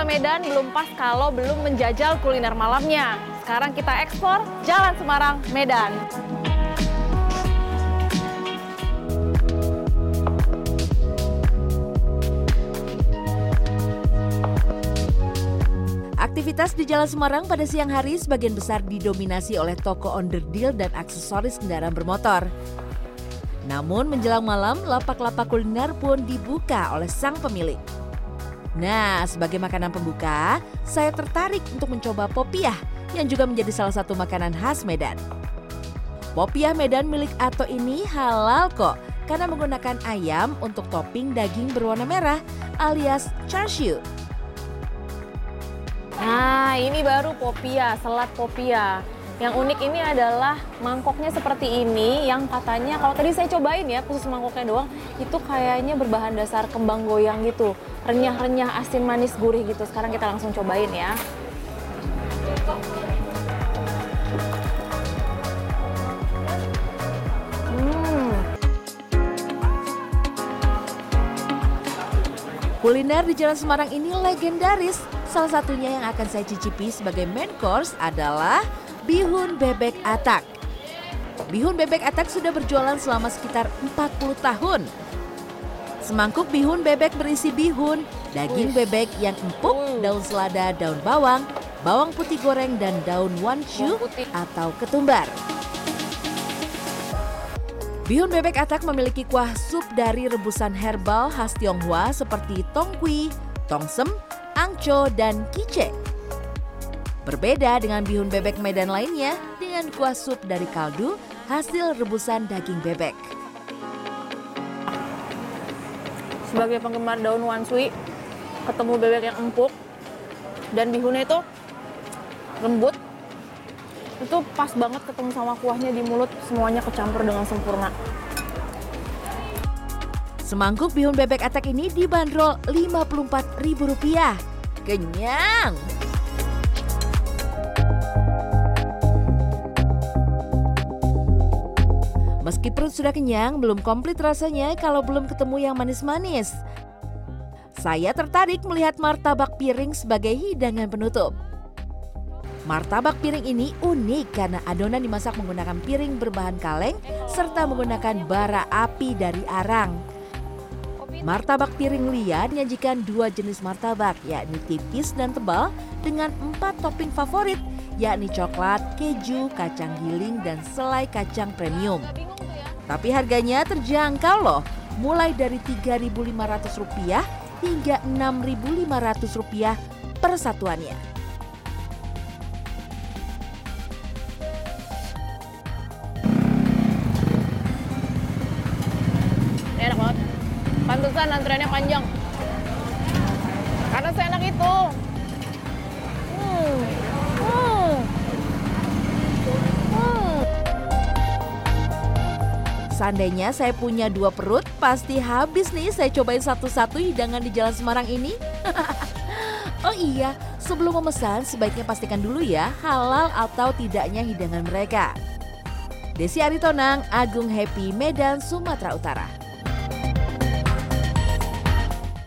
Medan belum pas kalau belum menjajal kuliner malamnya. Sekarang kita eksplor Jalan Semarang, Medan. Aktivitas di Jalan Semarang pada siang hari sebagian besar didominasi oleh toko onderdil dan aksesoris kendaraan bermotor. Namun menjelang malam, lapak-lapak kuliner pun dibuka oleh sang pemilik. Nah, sebagai makanan pembuka, saya tertarik untuk mencoba popiah yang juga menjadi salah satu makanan khas Medan. Popiah Medan milik Ato ini halal kok karena menggunakan ayam untuk topping daging berwarna merah alias char siu. Nah, ini baru popia, selat popia. Yang unik ini adalah mangkoknya seperti ini yang katanya kalau tadi saya cobain ya khusus mangkoknya doang itu kayaknya berbahan dasar kembang goyang gitu. Renyah-renyah asin manis gurih gitu. Sekarang kita langsung cobain ya. Hmm. Kuliner di Jalan Semarang ini legendaris. Salah satunya yang akan saya cicipi sebagai main course adalah bihun bebek atak. Bihun bebek atak sudah berjualan selama sekitar 40 tahun. Semangkuk bihun bebek berisi bihun, daging bebek yang empuk, daun selada, daun bawang, bawang putih goreng, dan daun wanshu atau ketumbar. Bihun bebek atak memiliki kuah sup dari rebusan herbal khas Tionghoa seperti tongkui, tongsem, angco, dan kice. Berbeda dengan bihun bebek Medan lainnya dengan kuah sup dari kaldu hasil rebusan daging bebek. Sebagai penggemar daun wanshui, ketemu bebek yang empuk dan bihunnya itu lembut. Itu pas banget ketemu sama kuahnya di mulut, semuanya kecampur dengan sempurna. Semangkuk bihun bebek atak ini dibanderol Rp54.000. Kenyang! Meski perut sudah kenyang, belum komplit rasanya kalau belum ketemu yang manis-manis. Saya tertarik melihat martabak piring sebagai hidangan penutup. Martabak piring ini unik karena adonan dimasak menggunakan piring berbahan kaleng serta menggunakan bara api dari arang. Martabak piring Lia menyajikan dua jenis martabak, yakni tipis dan tebal dengan empat topping favorit, yakni coklat, keju, kacang giling, dan selai kacang premium. Tapi harganya terjangkau loh, mulai dari Rp3.500 hingga Rp6.500 per satuannya. Enak banget. Pantesan antreannya panjang. Karena seenak itu. Seandainya saya punya dua perut, pasti habis nih saya cobain satu-satu hidangan di Jalan Semarang ini. oh iya, sebelum memesan sebaiknya pastikan dulu ya halal atau tidaknya hidangan mereka. Desi Aritonang, Agung Happy, Medan, Sumatera Utara.